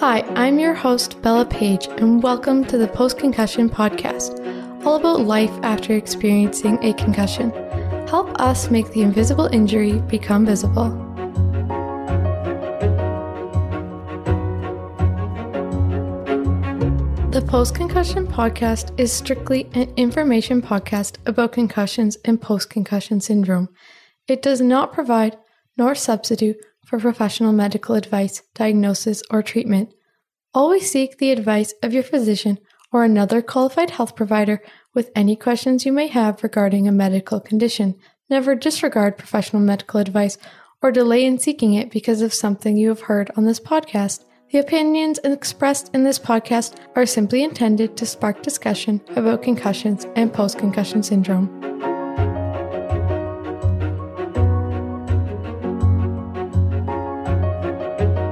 Hi, I'm your host, Bella Page, and welcome to the Post Concussion Podcast, all about life after experiencing a concussion. Help us make the invisible injury become visible. The Post Concussion Podcast is strictly an information podcast about concussions and post concussion syndrome. It does not provide nor substitute for professional medical advice, diagnosis, or treatment. Always seek the advice of your physician or another qualified health provider with any questions you may have regarding a medical condition. Never disregard professional medical advice or delay in seeking it because of something you have heard on this podcast. The opinions expressed in this podcast are simply intended to spark discussion about concussions and post concussion syndrome.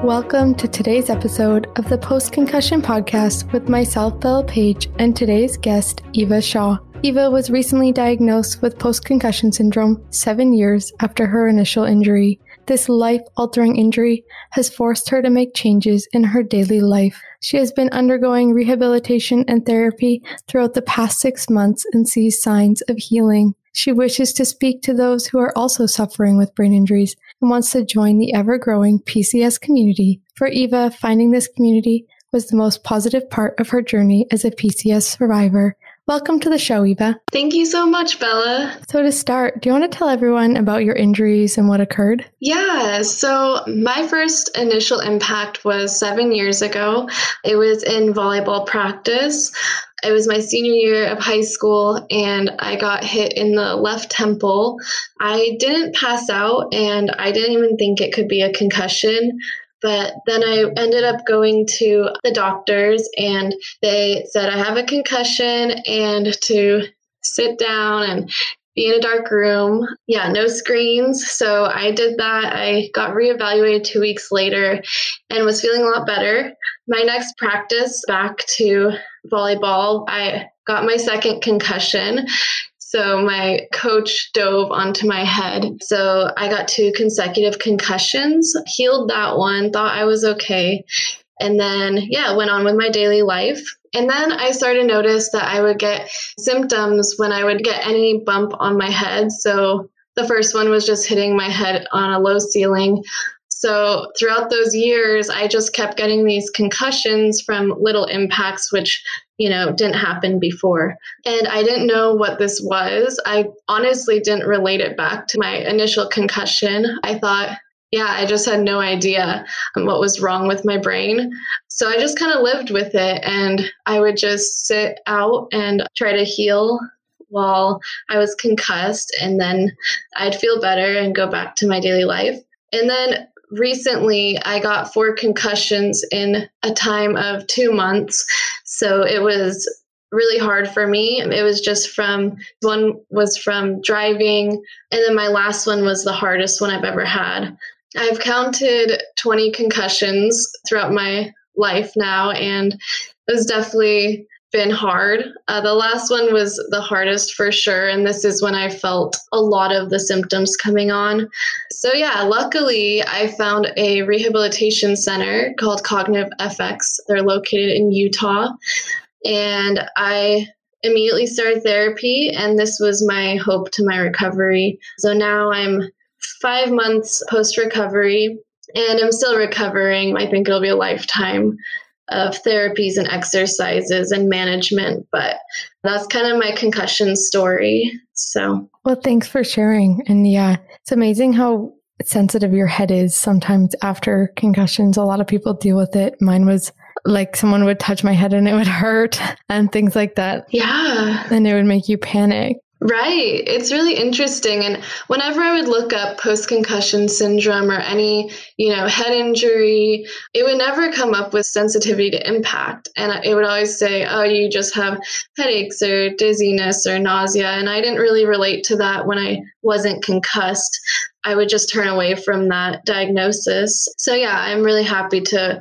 Welcome to today's episode of the Post Concussion Podcast with myself, Bella Page, and today's guest, Eva Shaw. Eva was recently diagnosed with post concussion syndrome seven years after her initial injury. This life altering injury has forced her to make changes in her daily life. She has been undergoing rehabilitation and therapy throughout the past six months and sees signs of healing. She wishes to speak to those who are also suffering with brain injuries and wants to join the ever growing PCS community. For Eva, finding this community was the most positive part of her journey as a PCS survivor. Welcome to the show, Eva. Thank you so much, Bella. So, to start, do you want to tell everyone about your injuries and what occurred? Yeah, so my first initial impact was seven years ago. It was in volleyball practice. It was my senior year of high school, and I got hit in the left temple. I didn't pass out, and I didn't even think it could be a concussion. But then I ended up going to the doctors, and they said I have a concussion and to sit down and be in a dark room. Yeah, no screens. So I did that. I got reevaluated two weeks later and was feeling a lot better. My next practice back to volleyball, I got my second concussion. So my coach dove onto my head. So I got two consecutive concussions, healed that one, thought I was okay. And then, yeah, went on with my daily life. And then I started to notice that I would get symptoms when I would get any bump on my head. So the first one was just hitting my head on a low ceiling. So throughout those years, I just kept getting these concussions from little impacts, which, you know, didn't happen before. And I didn't know what this was. I honestly didn't relate it back to my initial concussion. I thought, yeah, I just had no idea um, what was wrong with my brain. So I just kind of lived with it and I would just sit out and try to heal while I was concussed. And then I'd feel better and go back to my daily life. And then recently I got four concussions in a time of two months. So it was really hard for me. It was just from one was from driving, and then my last one was the hardest one I've ever had. I've counted 20 concussions throughout my life now, and it was definitely been hard. Uh, the last one was the hardest for sure, and this is when I felt a lot of the symptoms coming on. So, yeah, luckily, I found a rehabilitation center called Cognitive FX. They're located in Utah, and I immediately started therapy, and this was my hope to my recovery. So now I'm five months post recovery, and I'm still recovering. I think it'll be a lifetime of therapies and exercises and management, but that's kind of my concussion story. So, well, thanks for sharing. And yeah, it's amazing how sensitive your head is sometimes after concussions. A lot of people deal with it. Mine was like someone would touch my head and it would hurt and things like that. Yeah. And it would make you panic. Right. It's really interesting. And whenever I would look up post concussion syndrome or any, you know, head injury, it would never come up with sensitivity to impact. And it would always say, oh, you just have headaches or dizziness or nausea. And I didn't really relate to that when I wasn't concussed. I would just turn away from that diagnosis. So, yeah, I'm really happy to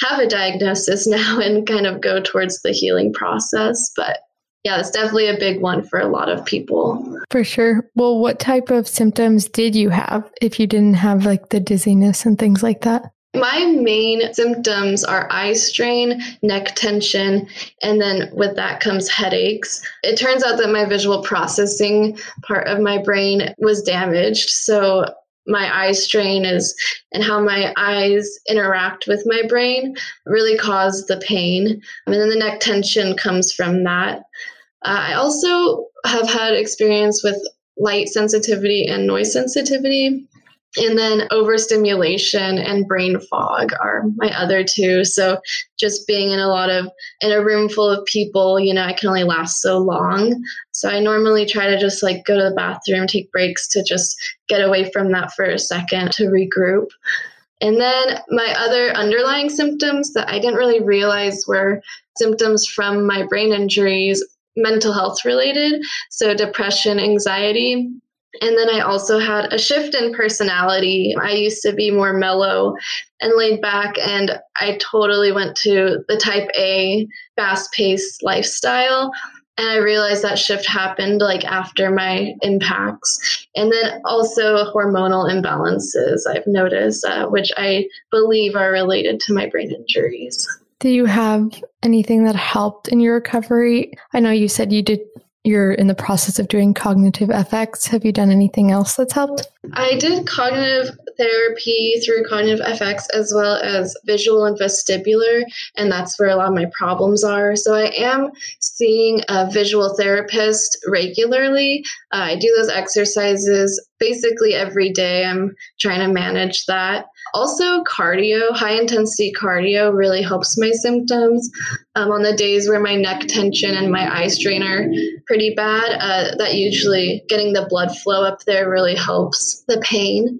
have a diagnosis now and kind of go towards the healing process. But yeah, it's definitely a big one for a lot of people. For sure. Well, what type of symptoms did you have if you didn't have like the dizziness and things like that? My main symptoms are eye strain, neck tension, and then with that comes headaches. It turns out that my visual processing part of my brain was damaged. So my eye strain is and how my eyes interact with my brain really caused the pain. And then the neck tension comes from that. Uh, I also have had experience with light sensitivity and noise sensitivity. And then overstimulation and brain fog are my other two. So just being in a lot of in a room full of people, you know, I can only last so long. So I normally try to just like go to the bathroom, take breaks to just get away from that for a second to regroup. And then my other underlying symptoms that I didn't really realize were symptoms from my brain injuries, mental health related. So depression, anxiety, and then I also had a shift in personality. I used to be more mellow and laid back, and I totally went to the type A, fast paced lifestyle. And I realized that shift happened like after my impacts. And then also hormonal imbalances I've noticed, uh, which I believe are related to my brain injuries. Do you have anything that helped in your recovery? I know you said you did you're in the process of doing cognitive FX. Have you done anything else that's helped? I did cognitive therapy through cognitive FX as well as visual and vestibular, and that's where a lot of my problems are. So I am seeing a visual therapist regularly. Uh, I do those exercises basically every day. I'm trying to manage that. Also, cardio, high intensity cardio really helps my symptoms. Um, on the days where my neck tension and my eye strain are pretty bad, uh, that usually getting the blood flow up there really helps the pain.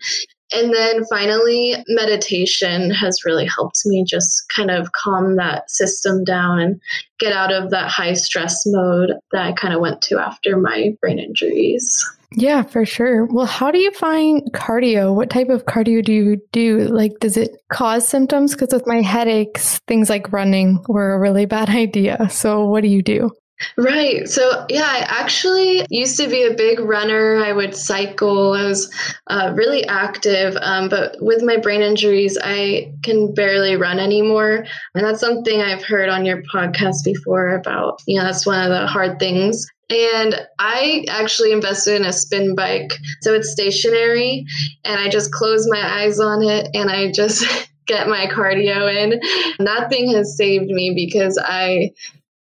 And then finally, meditation has really helped me just kind of calm that system down and get out of that high stress mode that I kind of went to after my brain injuries. Yeah, for sure. Well, how do you find cardio? What type of cardio do you do? Like, does it cause symptoms? Because with my headaches, things like running were a really bad idea. So, what do you do? Right. So, yeah, I actually used to be a big runner. I would cycle. I was uh, really active. Um, but with my brain injuries, I can barely run anymore. And that's something I've heard on your podcast before about, you know, that's one of the hard things. And I actually invested in a spin bike. So it's stationary, and I just close my eyes on it and I just get my cardio in. And that thing has saved me because I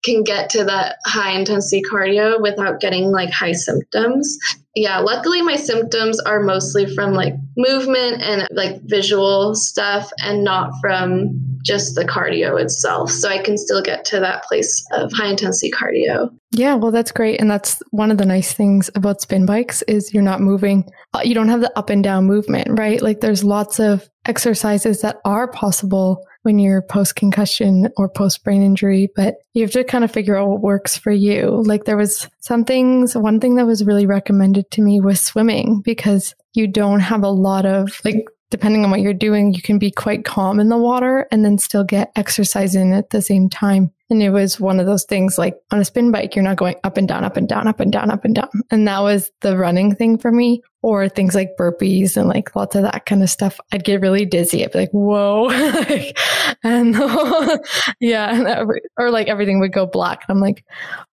can get to that high intensity cardio without getting like high symptoms. Yeah, luckily my symptoms are mostly from like movement and like visual stuff and not from just the cardio itself. So I can still get to that place of high intensity cardio. Yeah, well that's great and that's one of the nice things about spin bikes is you're not moving. Uh, you don't have the up and down movement, right? Like there's lots of exercises that are possible when you're post concussion or post brain injury, but you have to kind of figure out what works for you. Like there was some things, one thing that was really recommended to me was swimming because you don't have a lot of like depending on what you're doing, you can be quite calm in the water and then still get exercise in at the same time. And it was one of those things like on a spin bike, you're not going up and down, up and down, up and down, up and down. And that was the running thing for me. Or things like burpees and like lots of that kind of stuff. I'd get really dizzy. I'd be like, whoa. and yeah. And every, or like everything would go black. I'm like,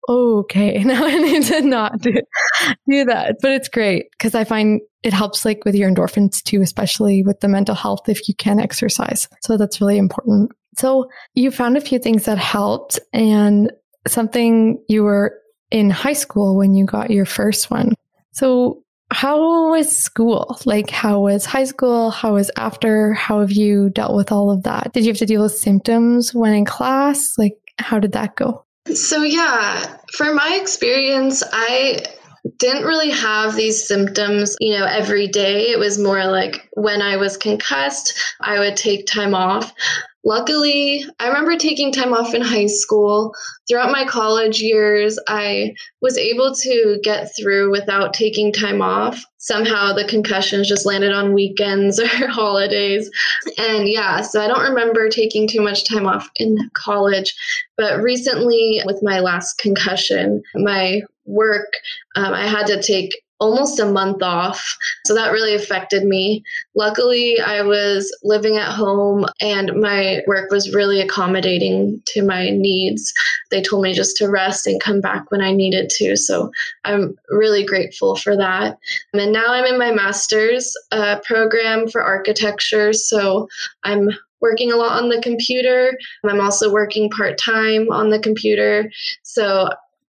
okay, now I need to not do, do that. But it's great because I find it helps like with your endorphins too, especially with the mental health if you can exercise. So that's really important. So you found a few things that helped and something you were in high school when you got your first one. So how was school? Like how was high school? How was after? How have you dealt with all of that? Did you have to deal with symptoms when in class? Like how did that go? So yeah, for my experience, I didn't really have these symptoms, you know, every day. It was more like when I was concussed, I would take time off. Luckily, I remember taking time off in high school. Throughout my college years, I was able to get through without taking time off. Somehow the concussions just landed on weekends or holidays. And yeah, so I don't remember taking too much time off in college. But recently, with my last concussion, my work, um, I had to take almost a month off. So that really affected me. Luckily, I was living at home and my work was really accommodating to my needs. They told me just to rest and come back when I needed to. So I'm really grateful for that. And now I'm in my master's uh, program for architecture. So I'm working a lot on the computer. I'm also working part time on the computer. So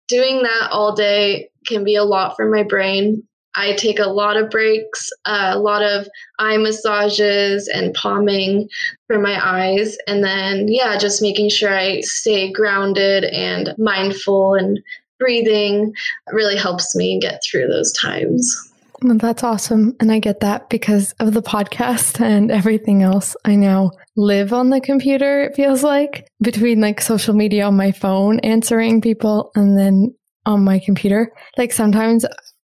doing that all day can be a lot for my brain. I take a lot of breaks, uh, a lot of eye massages and palming for my eyes. And then, yeah, just making sure I stay grounded and mindful and breathing really helps me get through those times. That's awesome. And I get that because of the podcast and everything else. I now live on the computer, it feels like, between like social media on my phone, answering people, and then on my computer. Like sometimes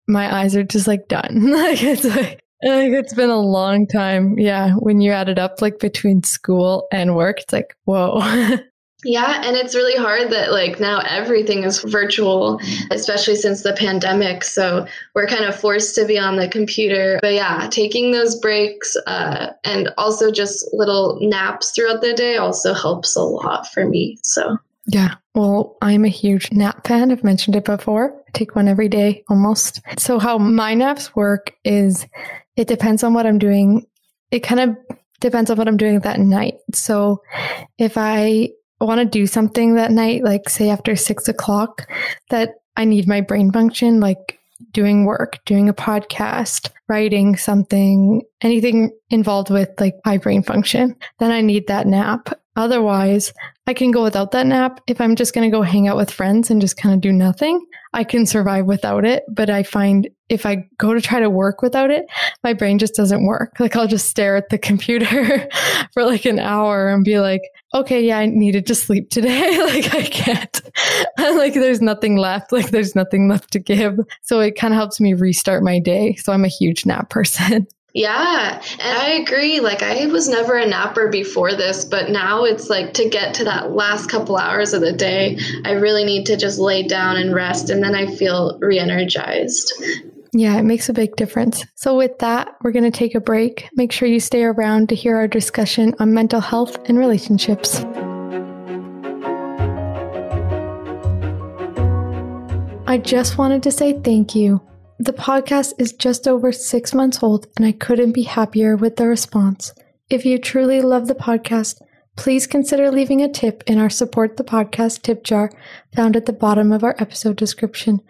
my eyes are just like done. like it's like, like it's been a long time. Yeah. When you add it up like between school and work, it's like, whoa. Yeah, and it's really hard that like now everything is virtual, especially since the pandemic. So we're kind of forced to be on the computer. But yeah, taking those breaks uh, and also just little naps throughout the day also helps a lot for me. So yeah, well, I'm a huge nap fan. I've mentioned it before. I take one every day almost. So how my naps work is it depends on what I'm doing. It kind of depends on what I'm doing that night. So if I want to do something that night, like say after six o'clock, that I need my brain function, like doing work, doing a podcast, writing something, anything involved with like high brain function, then I need that nap. Otherwise, I can go without that nap. If I'm just going to go hang out with friends and just kind of do nothing, I can survive without it. But I find if I go to try to work without it, my brain just doesn't work. Like I'll just stare at the computer for like an hour and be like, okay, yeah, I needed to sleep today. like I can't. like there's nothing left. Like there's nothing left to give. So it kind of helps me restart my day. So I'm a huge nap person. Yeah, and I agree. Like, I was never a napper before this, but now it's like to get to that last couple hours of the day, I really need to just lay down and rest, and then I feel re energized. Yeah, it makes a big difference. So, with that, we're going to take a break. Make sure you stay around to hear our discussion on mental health and relationships. I just wanted to say thank you the podcast is just over six months old, and I couldn't be happier with the response. If you truly love the podcast, please consider leaving a tip in our Support the Podcast tip jar found at the bottom of our episode description.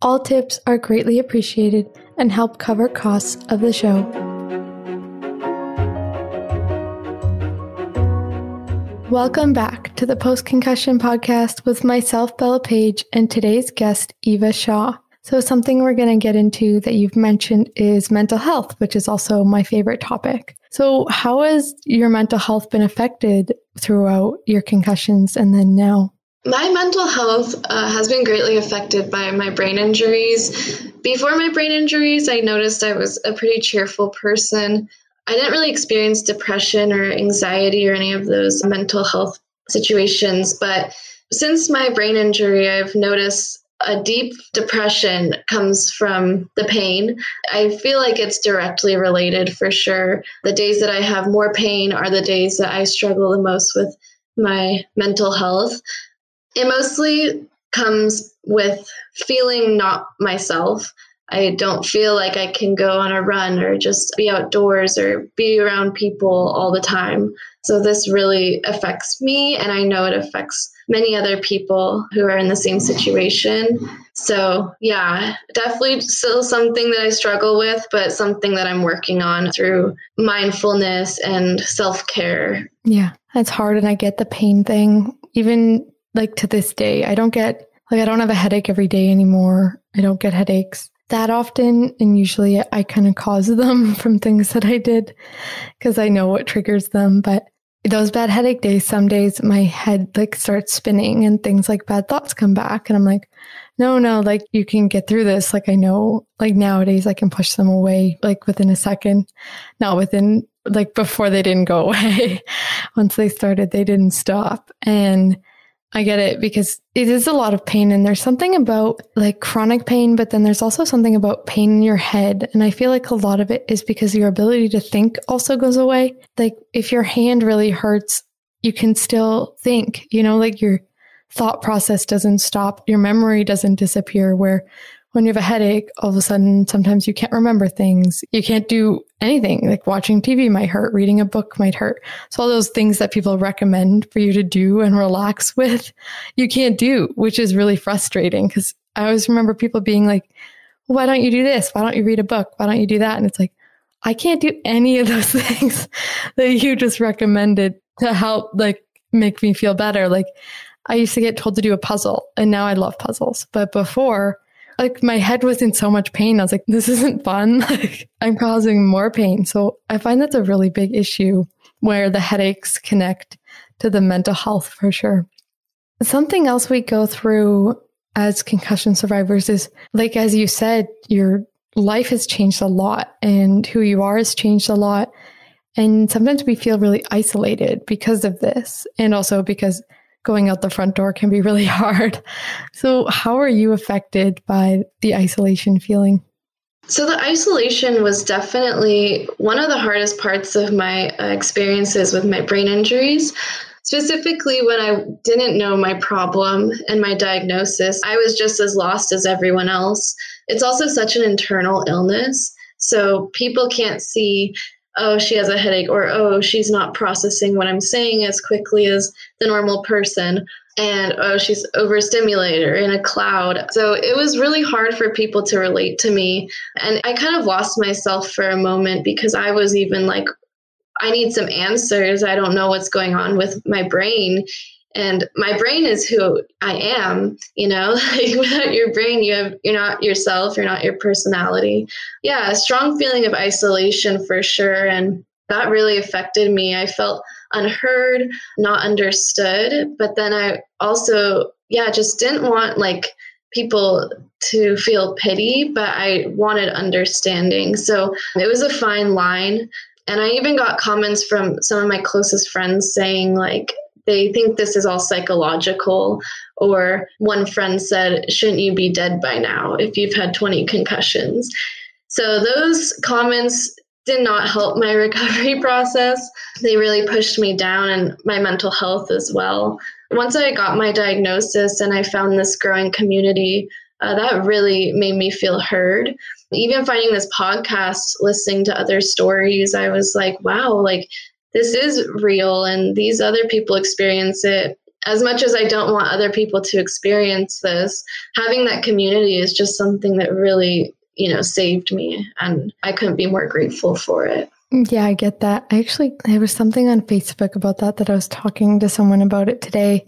All tips are greatly appreciated and help cover costs of the show. Welcome back to the Post Concussion Podcast with myself, Bella Page, and today's guest, Eva Shaw. So, something we're going to get into that you've mentioned is mental health, which is also my favorite topic. So, how has your mental health been affected throughout your concussions and then now? My mental health uh, has been greatly affected by my brain injuries. Before my brain injuries, I noticed I was a pretty cheerful person. I didn't really experience depression or anxiety or any of those mental health situations, but since my brain injury, I've noticed a deep depression comes from the pain. I feel like it's directly related for sure. The days that I have more pain are the days that I struggle the most with my mental health. It mostly comes with feeling not myself. I don't feel like I can go on a run or just be outdoors or be around people all the time. So this really affects me, and I know it affects many other people who are in the same situation. So, yeah, definitely still something that I struggle with, but something that I'm working on through mindfulness and self care. Yeah, that's hard. And I get the pain thing. Even like to this day, I don't get, like, I don't have a headache every day anymore. I don't get headaches that often. And usually I kind of cause them from things that I did because I know what triggers them. But those bad headache days, some days my head like starts spinning and things like bad thoughts come back. And I'm like, no, no, like you can get through this. Like I know, like nowadays I can push them away like within a second, not within like before they didn't go away. Once they started, they didn't stop. And I get it because it is a lot of pain and there's something about like chronic pain, but then there's also something about pain in your head. And I feel like a lot of it is because your ability to think also goes away. Like if your hand really hurts, you can still think, you know, like your thought process doesn't stop, your memory doesn't disappear. Where when you have a headache, all of a sudden, sometimes you can't remember things. You can't do anything. Like watching TV might hurt, reading a book might hurt. So all those things that people recommend for you to do and relax with, you can't do, which is really frustrating because I always remember people being like, why don't you do this? Why don't you read a book? Why don't you do that? And it's like, I can't do any of those things that you just recommended to help like make me feel better. Like I used to get told to do a puzzle and now I love puzzles. But before, like my head was in so much pain. I was like, this isn't fun. Like I'm causing more pain. So I find that's a really big issue where the headaches connect to the mental health for sure. Something else we go through as concussion survivors is like, as you said, your life has changed a lot and who you are has changed a lot. And sometimes we feel really isolated because of this. And also because going out the front door can be really hard. So, how are you affected by the isolation feeling? So, the isolation was definitely one of the hardest parts of my uh, experiences with my brain injuries. Specifically, when I didn't know my problem and my diagnosis, I was just as lost as everyone else. It's also such an internal illness. So, people can't see oh, she has a headache, or oh, she's not processing what I'm saying as quickly as the normal person, and oh, she's overstimulated or in a cloud. So it was really hard for people to relate to me. And I kind of lost myself for a moment because I was even like, I need some answers. I don't know what's going on with my brain and my brain is who I am, you know, like without your brain, you have, you're not yourself, you're not your personality. Yeah, a strong feeling of isolation for sure. And that really affected me. I felt unheard, not understood. But then I also, yeah, just didn't want like people to feel pity, but I wanted understanding. So it was a fine line. And I even got comments from some of my closest friends saying, like, they think this is all psychological. Or one friend said, Shouldn't you be dead by now if you've had 20 concussions? So those comments did not help my recovery process. They really pushed me down and my mental health as well. Once I got my diagnosis and I found this growing community, uh, that really made me feel heard. Even finding this podcast, listening to other stories, I was like, wow, like this is real and these other people experience it as much as I don't want other people to experience this, having that community is just something that really, you know, saved me. And I couldn't be more grateful for it. Yeah, I get that. I actually, there was something on Facebook about that that I was talking to someone about it today.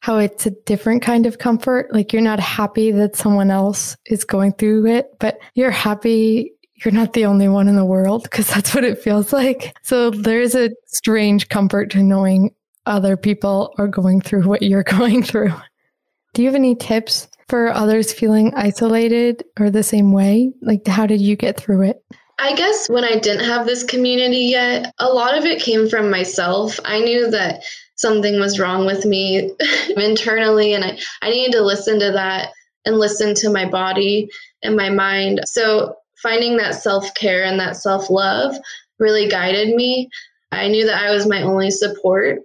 How it's a different kind of comfort. Like you're not happy that someone else is going through it, but you're happy you're not the only one in the world because that's what it feels like. So there's a strange comfort to knowing other people are going through what you're going through. Do you have any tips for others feeling isolated or the same way? Like, how did you get through it? I guess when I didn't have this community yet, a lot of it came from myself. I knew that something was wrong with me internally, and I, I needed to listen to that and listen to my body and my mind. So finding that self care and that self love really guided me. I knew that I was my only support.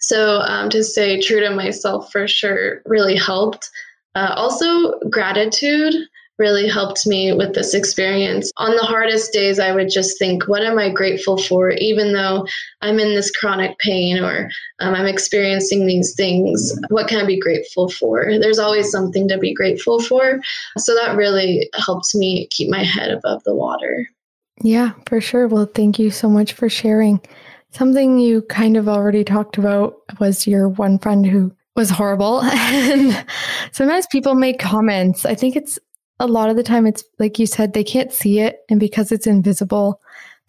So um, to stay true to myself for sure really helped. Uh, also, gratitude really helped me with this experience. On the hardest days, I would just think, what am I grateful for, even though I'm in this chronic pain or um, I'm experiencing these things? What can I be grateful for? There's always something to be grateful for. So that really helped me keep my head above the water. Yeah, for sure. Well, thank you so much for sharing. Something you kind of already talked about was your one friend who was horrible. and sometimes people make comments. I think it's a lot of the time it's like you said, they can't see it. And because it's invisible,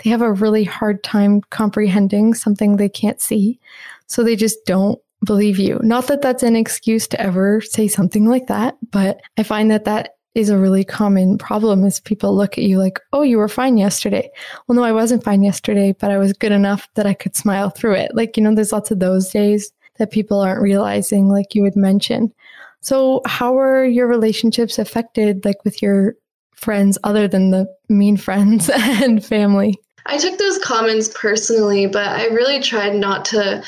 they have a really hard time comprehending something they can't see. So they just don't believe you. Not that that's an excuse to ever say something like that, but I find that that is a really common problem is people look at you like, oh, you were fine yesterday. Well, no, I wasn't fine yesterday, but I was good enough that I could smile through it. Like, you know, there's lots of those days that people aren't realizing, like you would mention. So, how are your relationships affected, like with your friends, other than the mean friends and family? I took those comments personally, but I really tried not to,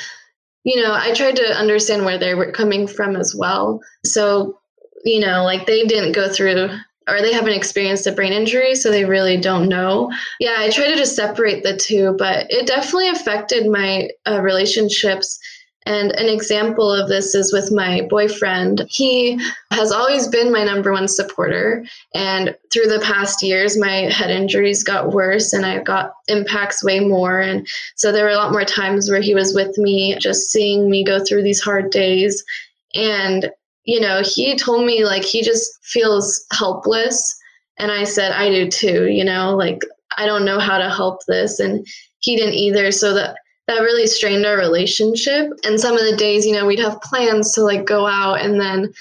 you know, I tried to understand where they were coming from as well. So, you know, like they didn't go through or they haven't experienced a brain injury, so they really don't know. Yeah, I try to just separate the two, but it definitely affected my uh, relationships. And an example of this is with my boyfriend. He has always been my number one supporter. And through the past years, my head injuries got worse and I got impacts way more. And so there were a lot more times where he was with me, just seeing me go through these hard days. And you know, he told me like he just feels helpless. And I said, I do too, you know, like I don't know how to help this. And he didn't either. So that that really strained our relationship. And some of the days, you know, we'd have plans to like go out and then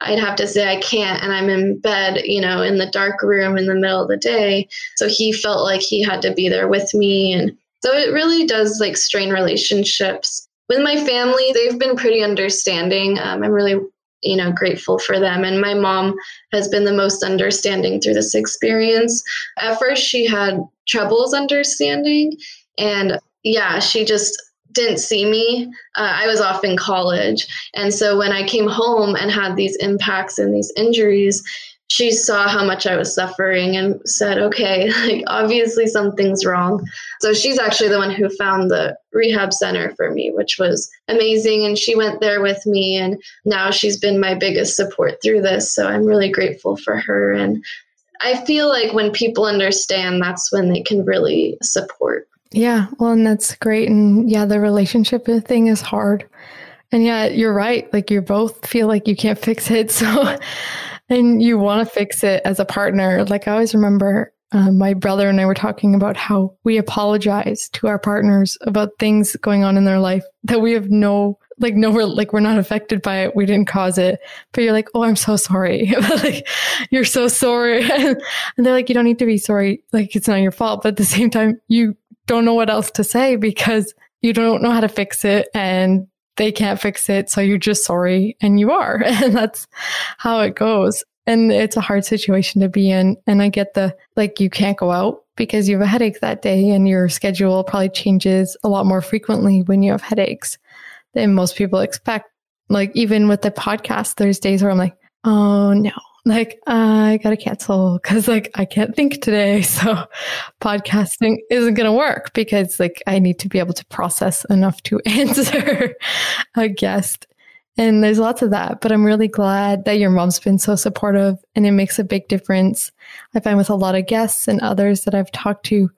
I'd have to say I can't and I'm in bed, you know, in the dark room in the middle of the day. So he felt like he had to be there with me and so it really does like strain relationships. With my family, they've been pretty understanding. Um, I'm really you know grateful for them and my mom has been the most understanding through this experience at first she had troubles understanding and yeah she just didn't see me uh, i was off in college and so when i came home and had these impacts and these injuries she saw how much I was suffering and said, okay, like obviously something's wrong. So she's actually the one who found the rehab center for me, which was amazing. And she went there with me. And now she's been my biggest support through this. So I'm really grateful for her. And I feel like when people understand, that's when they can really support. Yeah. Well, and that's great. And yeah, the relationship thing is hard. And yeah, you're right. Like you both feel like you can't fix it. So, and you want to fix it as a partner. Like I always remember uh, my brother and I were talking about how we apologize to our partners about things going on in their life that we have no like no we're like we're not affected by it we didn't cause it but you're like oh i'm so sorry like you're so sorry and they're like you don't need to be sorry like it's not your fault but at the same time you don't know what else to say because you don't know how to fix it and they can't fix it. So you're just sorry and you are. And that's how it goes. And it's a hard situation to be in. And I get the like, you can't go out because you have a headache that day and your schedule probably changes a lot more frequently when you have headaches than most people expect. Like, even with the podcast, there's days where I'm like, oh no, like I gotta cancel because like I can't think today. So podcasting isn't gonna work because like I need to be able to process enough to answer a guest. And there's lots of that, but I'm really glad that your mom's been so supportive and it makes a big difference. I find with a lot of guests and others that I've talked to,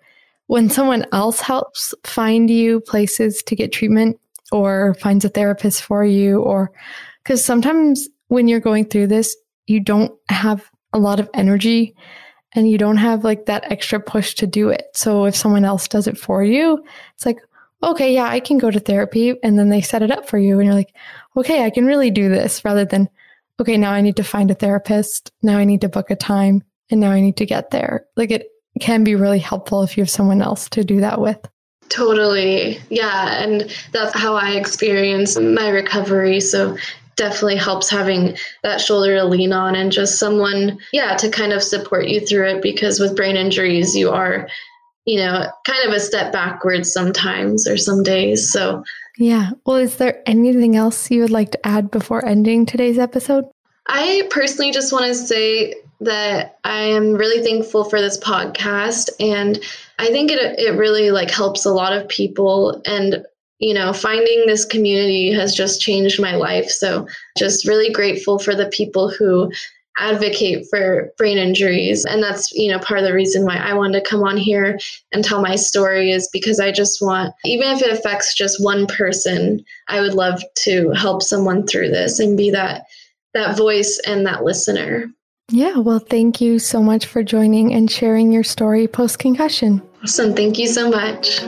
when someone else helps find you places to get treatment or finds a therapist for you, or because sometimes when you're going through this, you don't have a lot of energy and you don't have like that extra push to do it. So if someone else does it for you, it's like, okay, yeah, I can go to therapy. And then they set it up for you. And you're like, okay, I can really do this rather than, okay, now I need to find a therapist. Now I need to book a time. And now I need to get there. Like it can be really helpful if you have someone else to do that with. Totally. Yeah. And that's how I experience my recovery. So definitely helps having that shoulder to lean on and just someone, yeah, to kind of support you through it because with brain injuries, you are, you know, kind of a step backwards sometimes or some days. So, yeah. Well, is there anything else you would like to add before ending today's episode? I personally just want to say that I am really thankful for this podcast and I think it it really like helps a lot of people and you know, finding this community has just changed my life. So, just really grateful for the people who advocate for brain injuries. And that's, you know, part of the reason why I wanted to come on here and tell my story is because I just want, even if it affects just one person, I would love to help someone through this and be that that voice and that listener. Yeah, well, thank you so much for joining and sharing your story post concussion. Awesome. Thank you so much.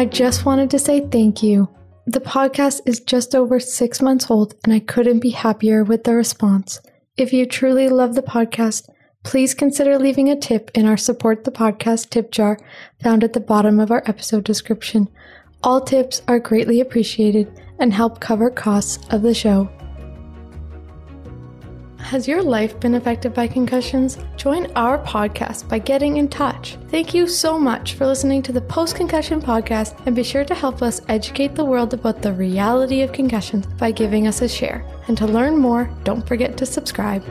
I just wanted to say thank you. The podcast is just over six months old, and I couldn't be happier with the response. If you truly love the podcast, please consider leaving a tip in our Support the Podcast tip jar found at the bottom of our episode description. All tips are greatly appreciated and help cover costs of the show. Has your life been affected by concussions? Join our podcast by getting in touch. Thank you so much for listening to the Post Concussion Podcast and be sure to help us educate the world about the reality of concussions by giving us a share. And to learn more, don't forget to subscribe.